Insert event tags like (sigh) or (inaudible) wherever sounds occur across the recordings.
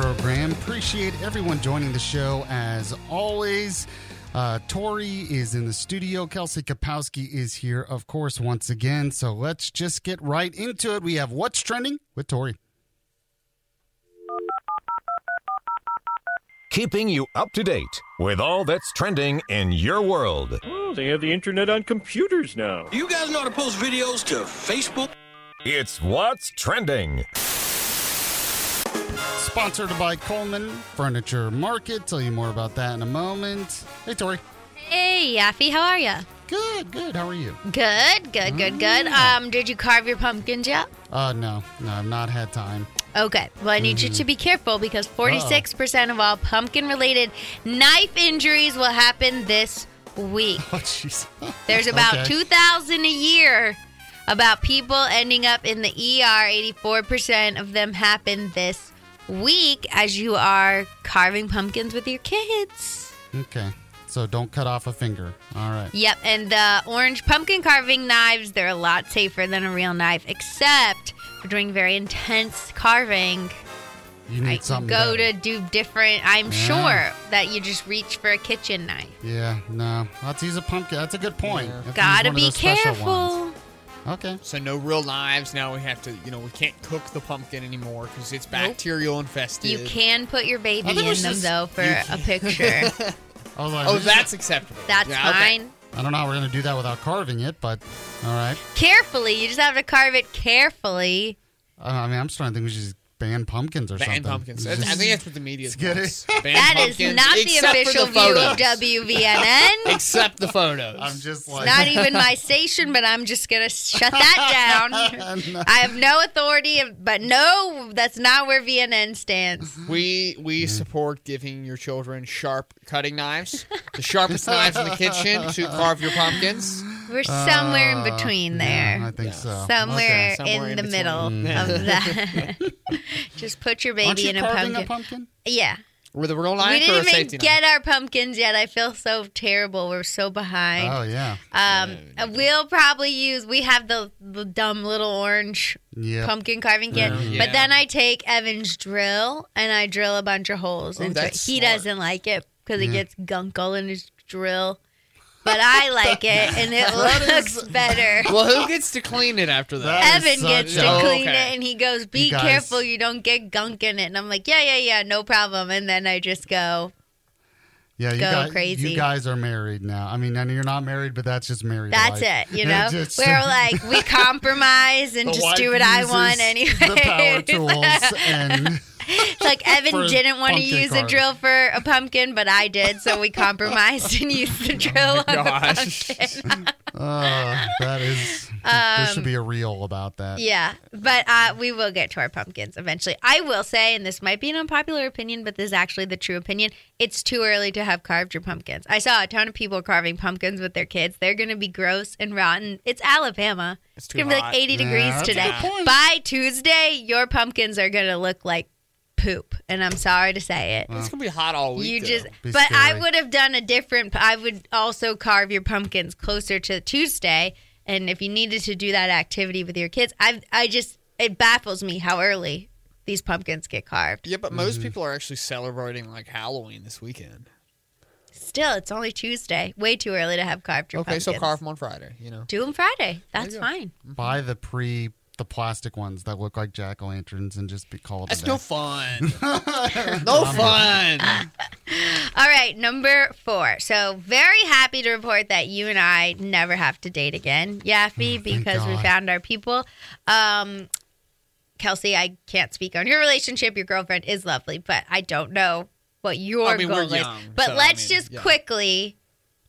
program. Appreciate everyone joining the show as always. Uh, Tory is in the studio. Kelsey Kapowski is here, of course, once again. So let's just get right into it. We have What's Trending with Tory. Keeping you up to date with all that's trending in your world. Oh, they have the internet on computers now. You guys know how to post videos to Facebook? It's What's Trending. Sponsored by Cullman Furniture Market. Tell you more about that in a moment. Hey, Tory. Hey, Yaffee, how are you? Good, good. How are you? Good, good, good, good. Um, did you carve your pumpkins yet? Uh, no, no, I've not had time. Okay, well, I need you to be careful because 46% of all pumpkin related knife injuries will happen this week. (laughs) Oh, jeez. There's about Okay. 2,000 a year about people ending up in the ER. 84% of them happen this week as you are carving pumpkins with your kids. Okay, so don't cut off a finger. All right. Yep, and the orange pumpkin carving knives, they're a lot safer than a real knife, except for doing very intense carving. You need I something. go better. to do different. I'm Yeah. sure that you just reach for a kitchen knife. Yeah, no. Let's use a pumpkin. That's a good point. Let's Gotta be those special careful. Okay. So no real knives. Now we have to, you know, we can't cook the pumpkin anymore because it's bacterial infested. You can put your baby in them just- though for a picture. Like, (laughs) Oh, that's acceptable. That's Yeah, okay. fine. I don't know how we're gonna do that without carving it, but all right. Carefully, you just have to carve it carefully. Uh, I mean, I'm just trying to think we should just ban pumpkins or Ban something. pumpkins. It's I think that's what the media is. it. wants. Ban That is not the official the view of. WVNN. Except the photos. I'm just like Not (laughs) even my station, but I'm just gonna shut that down. (laughs) I have no authority, but no, that's not where VNN stands. We we support giving your children sharp cutting knives, the sharpest (laughs) knives in the kitchen to carve your pumpkins. We're somewhere in uh, between there. Yeah, I think so. Somewhere, Okay, somewhere in, in the between. middle Yeah. of that. Just put your Aren't baby you in a carving pumpkin. a pumpkin? Yeah. With a real knife we or didn't a even safety get knife? our pumpkins yet. I feel so terrible. We're so behind. Oh yeah. Um, we'll probably use. We have the, the dumb little orange Yeah. pumpkin carving kit, Yeah. but then I take Evan's drill and I drill a bunch of holes Oh, into it. that's He smart. doesn't like it because Yeah. it gets gunk all in his drill, but I like it and it (laughs) looks is- better. Well, who gets to clean it after that? That is Evan gets to a- clean Okay. it and he goes, "Be You guys- careful, you don't get gunk in it." And I'm like, "Yeah, yeah, yeah, no problem." And then I just go, Yeah, you Go guys, crazy. You guys are married now. I mean, I know you're not married, but that's just married. "That's life. it," you know. Just- We're (laughs) like, we compromise and just do what I want anyway. The power tools (laughs) and like Evan for didn't want to pumpkin use a drill for a pumpkin, but I did, so we compromised and used the drill on the pumpkin. uh, (laughs) that is. there should be a reel about that. Um, Yeah, but uh, we will get to our pumpkins eventually. I will say, and this might be an unpopular opinion, but this is actually the true opinion. It's too early to have carved your pumpkins. I saw a ton of people carving pumpkins with their kids. They're going to be gross and rotten. It's Alabama. It's It's going to be like 80 Yeah, degrees today. By Tuesday, your pumpkins are going to look like poop, and I'm sorry to say it. It's gonna be hot all week. You though. just, Be but I would have done a different. I would also carve your pumpkins closer to Tuesday, and if you needed to do that activity with your kids, I, I just, it baffles me how early these pumpkins get carved. Yeah, but most mm-hmm. people are actually celebrating like Halloween this weekend. Still, it's only Tuesday. Way too early to have carved your Okay, pumpkins. so carve them on Friday. You know. Do them Friday. That's fine. Buy the pre the plastic ones that look like jack o' lanterns and just be called. That's a no fun. (laughs) no fun. (laughs) All right, number four. So very happy to report that you and I never have to date again, Yaffee, because we found our people. Um, Kelsey, I can't speak on your relationship. Your girlfriend is lovely, but I don't know what your I mean, we're goal is. young, But so, let's mean, just yeah. quickly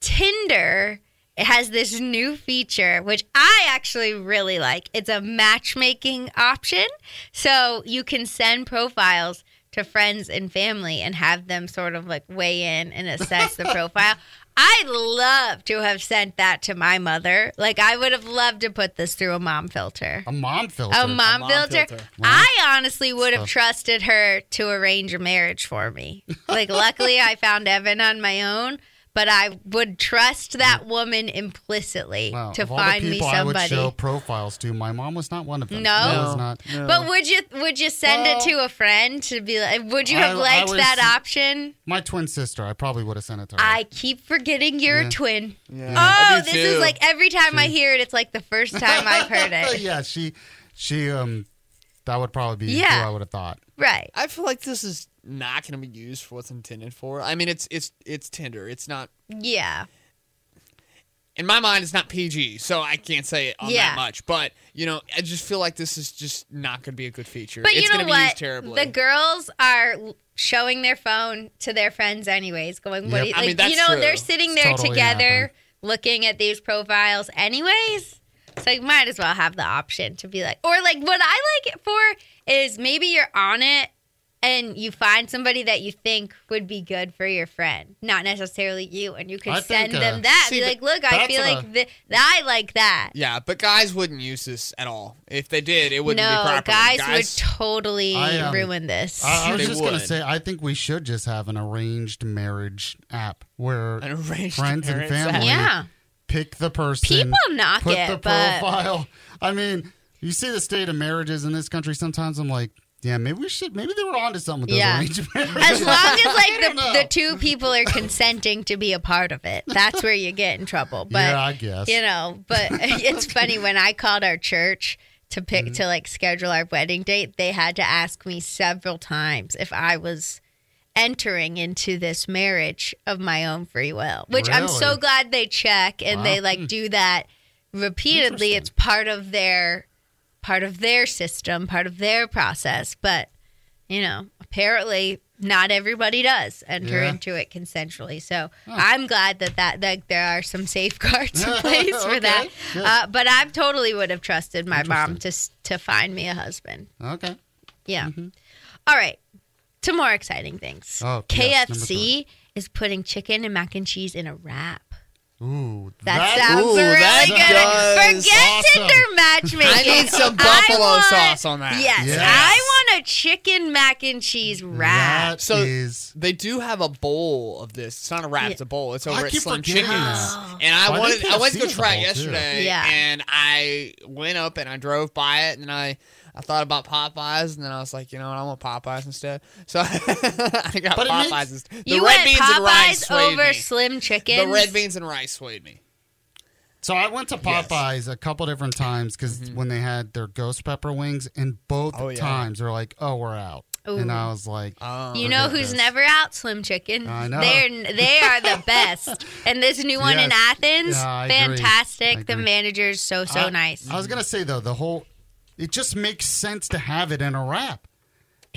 Tinder has this new feature which I actually really like. It's a matchmaking option. So you can send profiles to friends and family and have them sort of like weigh in and assess the (laughs) profile. I'd love to have sent that to my mother. Like I would have loved to put this through a mom filter. A mom filter. A mom, mom filter. filter. I honestly would have trusted her to arrange a marriage for me. Like, luckily, I found Evan on my own, but I would trust that woman implicitly Wow, to of all the find me people I would show profiles to, my mom was not one of them. No? No, was not. no. But would you would you send Well- it to a friend to be like? Would you have I liked was- that option? My twin sister, I probably would have sent it to her. I keep forgetting you're Yeah. a twin. Yeah, Oh, I do this is like every time I hear it, it's like the first time I've heard it. (laughs) yeah, she, she, um, that would probably be Yeah. who I would have thought. Right. I feel like this is not going to be used for what's intended for. I mean, it's it's it's Tinder. It's not Yeah. in my mind. It's not PG, so I can't say it on Yeah. that much. But you know, I just feel like this is just not going to be a good feature. But it's you know going to be what? used terribly. The girls are showing their phone to their friends anyways, going, "What Yep. do you, I mean, that's you know, true. they're sitting there totally together happened. looking at these profiles anyways. So you might as well have the option to be like, or like what I like it for is maybe you're on it and you find somebody that you think would be good for your friend, not necessarily you, and you could I send think, uh, them that. see, be like, look, I that's feel a- like th- I like that. yeah, but guys wouldn't use this at all. If they did, it wouldn't be No, proper. guys, would totally I, um, ruin this. I, I was They just gonna would. say, I think we should just have an arranged marriage app where An arranged friends and marriage app. family yeah. pick the person, People knock put it, the but- profile. (laughs) I mean, you see the state of marriages in this country. Sometimes I'm like, yeah, maybe we should. Maybe they were onto something with those Yeah. arranged marriages. (laughs) As long as like the, the two people are consenting to be a part of it, that's where you get in trouble. But yeah, I guess. you know, but (laughs) it's funny when I called our church to pick Mm-hmm. to like schedule our wedding date, they had to ask me several times if I was entering into this marriage of my own free will, which I'm so glad they check and Wow. they like do that repeatedly. It's part of their part of their system, part of their process, but you know, apparently not everybody does enter Yeah. into it consensually. So I'm glad that, that that there are some safeguards in (laughs) place for Okay, that. Uh, but I totally would have trusted my mom to to find me a husband. okay. Yeah. All right. To more exciting things. Oh, yes, KFC is putting chicken and mac and cheese in a wrap. Ooh, That, sounds Ooh, really that good. does. Forget Awesome. Tinder matchmaking. I need some buffalo want- sauce on that. Yes, Yes. I want a chicken mac and cheese wrap. That So- is- They do have a bowl of this. It's not a wrap; it's a bowl. It's over at keep Slim forgetting Chickens, that. (gasps) and I Well, I wanted. think I went to go try it yesterday, Yeah. and I went up and I drove by it, and I I thought about Popeyes, and then I was like, you know what, I want Popeyes instead. So (laughs) I got But it Popeyes. makes- instead. The you red went beans and rice Popeyes over me. Slim Chicken. The red beans and rice swayed me. So I went to Yes. Popeyes a couple different times because mm-hmm. when they had their ghost pepper wings, and both Oh, yeah. times they're like, "Oh, we're out," and I was like, Oh. You know who's this. never out? Slim Chicken. I know. They're they are the (laughs) best. and this new one in Athens, Yeah, fantastic. The agree. manager's so so I- nice. I was gonna say though, the whole it just makes sense to have it in a wrap,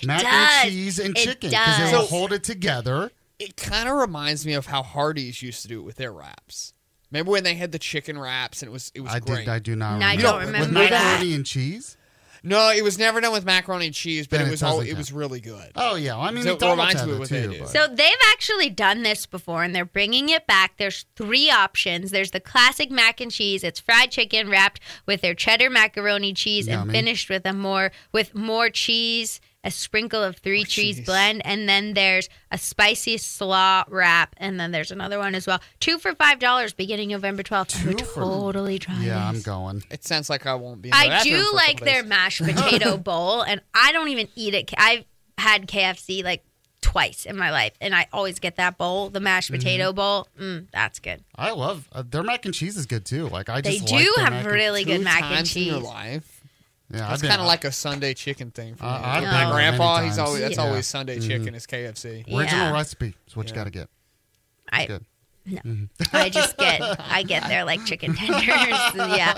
mac does. and cheese and It chicken because it will So- hold it together. It kind of reminds me of how Hardee's used to do it with their wraps. Remember when they had the chicken wraps and it was it was I great. did. I do not. No, I remember. don't With remember macaroni that. and cheese. No, it was never done with macaroni and cheese, but Then it it was all, doesn't it count. was really good. Oh yeah, I mean So it McDonald's reminds had me of it what they too. do. but- So they've actually done this before and they're bringing it back. There's three options. There's the classic mac and cheese. It's fried chicken wrapped with their cheddar macaroni cheese and Yummy. finished with a more with more cheese, a sprinkle of three trees cheese cheese. blend, and then there's a spicy slaw wrap, and then there's another one as well. Two for five dollars beginning November twelfth. I would Two for- totally try yeah, I'm going. It sounds like I won't be. In the I do like their days. mashed (laughs) potato bowl, and I don't even eat it. I've had KFC like twice in my life, and I always get that bowl, the mashed Mm-hmm. potato bowl. Mm, that's good. I love uh, their mac and cheese is good too. Like I They just do like have mac really good mac and times in your cheese. life. Yeah, That's kind of like a Sunday chicken thing for me. Uh, I've My grandpa, he's always that's Yeah. always Sunday chicken is KFC. original Yeah. recipe is what you got to get. I Good. I just get I get there like chicken (laughs) tenders. yeah.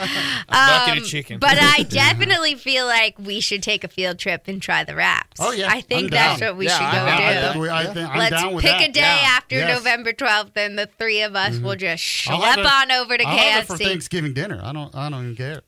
bucket of Um, chicken. But I (laughs) definitely feel like we should take a field trip and try the wraps. Oh, yeah. I think I'm that's down. what we Yeah, should I'm go down. I do. think we, I think I'm Let's down with pick that. a day Yeah. after Yes. November 12th, and the three of us will just I'll have schlep it- on over to I'll have it for KFC. Thanksgiving dinner. I don't. I don't even care.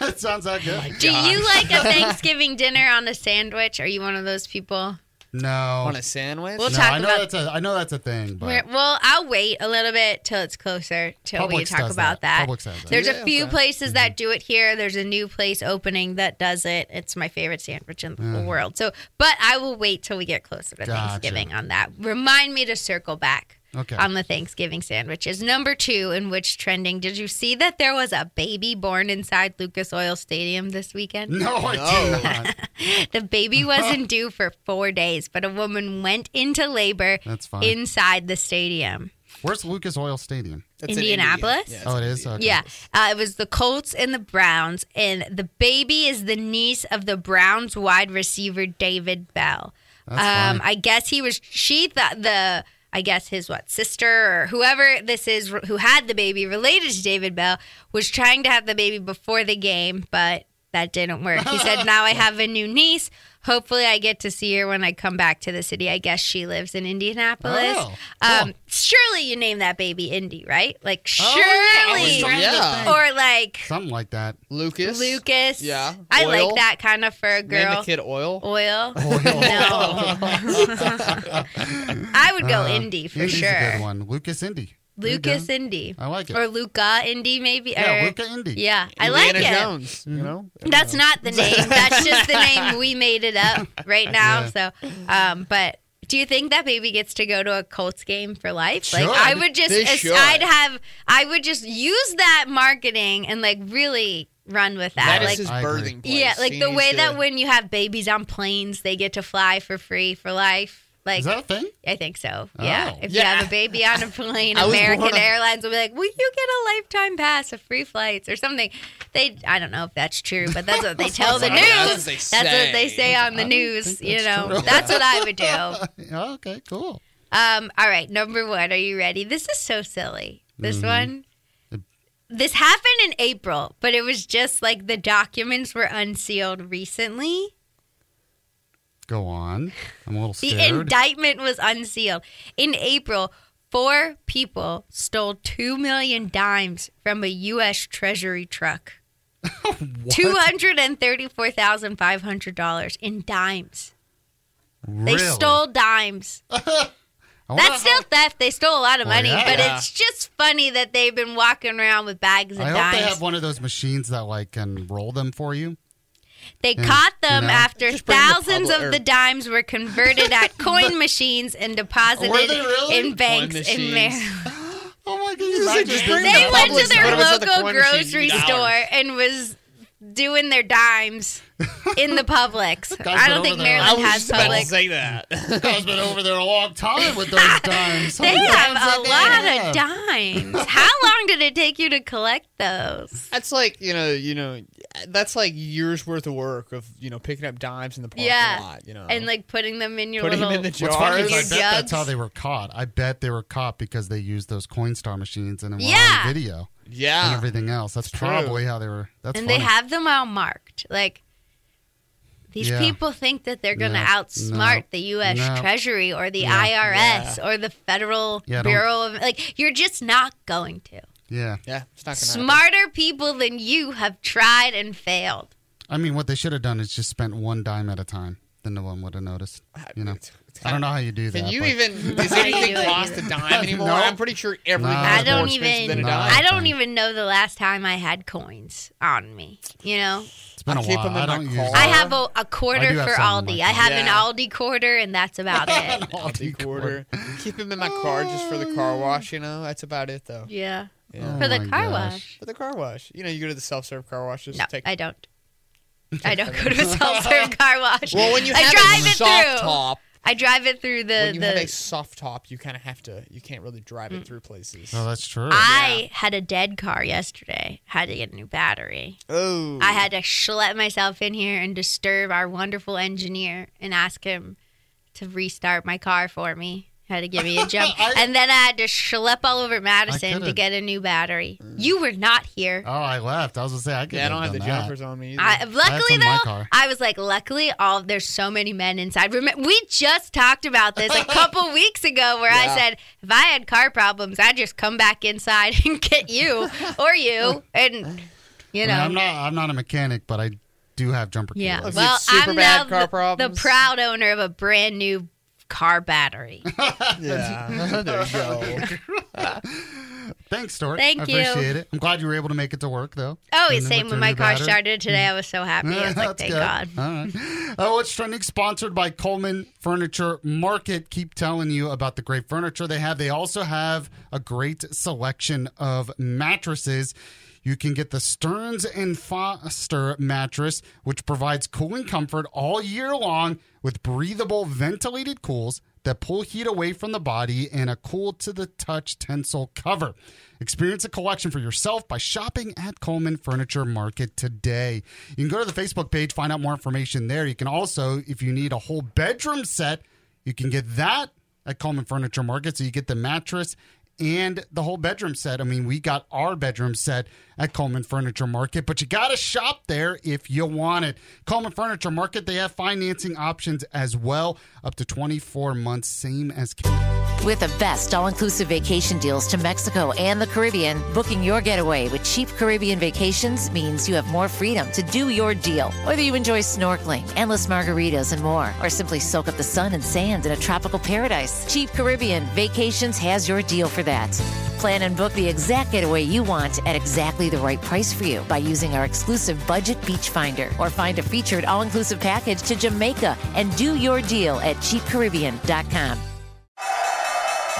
it (laughs) sounds that good. Do you like a Thanksgiving dinner on a sandwich? Are you one of those people? No. On a sandwich? We'll no, talk I know about- that's a. I know that's a thing, but well, I'll wait a little bit till it's closer till we talk does about that. that. Publix that. There's Yeah, a few okay. places Mm-hmm. that do it here. There's a new place opening that does it. It's my favorite sandwich in the whole world. So, but I will wait till we get closer to Gotcha. Thanksgiving on that. Remind me to circle back. Okay. On the Thanksgiving sandwiches. Number two, in which trending, did you see that there was a baby born inside Lucas Oil Stadium this weekend? no, I No. do not. (laughs) The baby wasn't (laughs) due for four days, but a woman went into labor That's fine. inside the stadium. Where's Lucas Oil Stadium? That's in Indianapolis? India. Yeah, Oh, it's. Okay. Yeah, uh, it was the Colts and the Browns, and the baby is the niece of the Browns wide receiver David Bell. That's um, funny. I guess he was. She thought the. I guess his what sister or whoever this is who had the baby related to David Bell was trying to have the baby before the game, but that didn't work. He said, (laughs) "Now I have a new niece. Hopefully, I get to see her when I come back to the city. I guess she lives in Indianapolis. Oh, um, surely you name that baby Indy, right? Like Oh, yeah, surely, trying Yeah. or like Something like that. Lucas. Lucas. Yeah. I Oil. like that kind of for a Name girl. the kid Oil. Oil. (laughs) No. (laughs) I would go Indy for Indy's sure. a good one. Lucas Indy. There Lucas. Indy. I like it. Or Luca Indy, maybe. Yeah, or, Luca Indy. Yeah, I like Indiana it. Jones. You know. That's not the name. That's just the name (laughs) we made it up right (laughs) now. So, um, but do you think that baby gets to go to a Colts game for life? Like, I would just, They as- I'd have, I would just use that marketing and like really run with that. That is like, his birthing place. yeah, like He the way to- that when you have babies on planes, they get to fly for free for life. Like, Is that a thing? I think so. Yeah. Oh. If you have a baby on a (laughs) plane, American Airlines will be like, "Will you get a lifetime pass of free flights or something?" They, I don't know if that's true, but that's what they (laughs) tell the news. That's what they That's what they say. on the news. You know, true. that's what I would do. (laughs) Oh, okay, cool. Um, all right, number one. Are you ready? This is so silly. This Mm-hmm. one. This happened in April, but it was just like the documents were unsealed recently. Go on. I'm a little The indictment was unsealed. In April, four people stole 2 million dimes from a U.S. Treasury truck. (laughs) $234,500 in dimes. They stole dimes. (laughs) That's still how- theft. They stole a lot of Well, money, yeah. but Yeah. it's just funny that they've been walking around with bags of I hope dimes. they have one of those machines that like can roll them for you. They And, caught them you know, after just bring the thousands of the dimes were converted at (laughs) coin machines and deposited really? in banks in. Maryland. (laughs) (laughs) Oh my goodness! just I bring They the went to their what if it's at the local machine, grocery $2? store and was doing their dimes in the Publix. Guys I don't think over there. I Maryland was has just about to Publix. say that. I've been over there a long time with those dimes. How They many have a did they lot have? of dimes. How long did it take you to collect those? That's like you know, you know, that's like years worth of work of you know picking up dimes in the parking Yeah. lot. You know, And like putting them in your Putting them little. in the What's jars. I Your bet that's how they were caught. I bet they were caught because they used those Coinstar machines and it was Yeah. on video and yeah, everything else. That's true. probably how they were. That's and funny. they have them all marked. Like these Yeah. people think that they're going to No, outsmart no, the U.S. no. Treasury or the Yeah. IRS or the Federal Yeah, Bureau of like. You're just not going to. Yeah. yeah. It's not gonna happen. Smarter people than you have tried and failed. I mean, what they should have done is just spent one dime at a time. Then no one would have noticed. You know, It's- it's I don't know how you do that. Can you but- even? (laughs) Does How do you anything do it cost a dime (laughs) anymore? No. I'm pretty sure everything. No. is I more don't expensive even. Than a No. dime. I don't even know the last time I had coins on me. You know, It's been I a keep while. them in I my don't use. car. I have a, a quarter do have for some in Aldi. my I have car. an Yeah. Aldi quarter, and that's about (laughs) it. Aldi quarter. Keep them in my car just for the car wash. You know, that's about it though. yeah, Yeah. for oh the Oh car gosh. wash. For the car wash, you know, you go to the self-serve car wash. Just No, take. I don't. (laughs) I don't go to (laughs) a self-serve car wash. well, when you I have drive a it soft through. top, I drive it through the when you have a soft top, you kind of have to. You can't really drive it mm. through places. Oh, that's true. I had a dead car yesterday. Had to get a new battery. oh, I had to schlep myself in here and disturb our wonderful engineer and ask him to restart my car for me. Had to give me a (laughs) jump, I- and then I had to schlep all over Madison to get a new battery. Mm. You were not here. Oh, I left. I was gonna say I could. Yeah, I don't have the that. jumpers on me either. I, luckily some in my though. I was like, luckily, all there's so many men inside. Remember, we just talked about this a couple (laughs) weeks ago, where I said if I had car problems, I'd just come back inside (laughs) and get you or you, and you I know. mean, I'm not. I'm not a mechanic, but I do have jumper yeah, keyless. Well, super I'm bad now car the, the proud owner of a brand new car battery. (laughs) yeah, (laughs) there you go. (laughs) Thanks, Tory. Thank I you. appreciate it. I'm glad you were able to make it to work, though. Oh, And it's same when my car battery. started today. I mm. was so happy. I was like, That's thank good. God. All right. Uh, oh, it's trending? Sponsored by Cullman Furniture Market. Keep telling you about the great furniture they have. They also have a great selection of mattresses. You can get the Stearns and Foster mattress, which provides cooling comfort all year long with breathable ventilated cools that pull heat away from the body and a cool to the touch tensile cover. Experience a collection for yourself by shopping at Cullman Furniture Market today. You can go to the Facebook page, find out more information there. You can also, if you need a whole bedroom set, you can get that at Cullman Furniture Market. So you get the mattress and the whole bedroom set. I mean, we got our bedroom set at Cullman Furniture Market, but you got to shop there if you want it. Cullman Furniture Market, they have financing options as well, up to 24 months, same as. With the best all inclusive vacation deals to Mexico and the Caribbean, booking your getaway with cheap Caribbean vacations means you have more freedom to do your deal. Whether you enjoy snorkeling, endless margaritas, and more, or simply soak up the sun and sand in a tropical paradise, Cheap Caribbean Vacations has your deal for that. Plan and book the exact getaway you want at exactly the right price for you by using our exclusive budget beach finder or find a featured all inclusive package to Jamaica and do your deal at cheapcaribbean.com.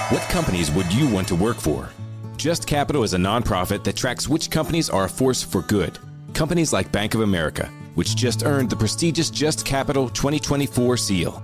What companies would you want to work for? Just Capital is a nonprofit that tracks which companies are a force for good. Companies like Bank of America, which just earned the prestigious Just Capital 2024 seal.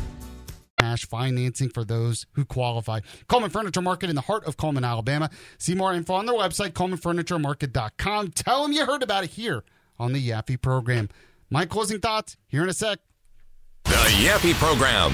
Cash financing for those who qualify. Cullman Furniture Market in the heart of Cullman, Alabama. See more info on their website, cullmanfurnituremarket.com. Tell them you heard about it here on the Yaffee program. My closing thoughts here in a sec. The Yappy Program.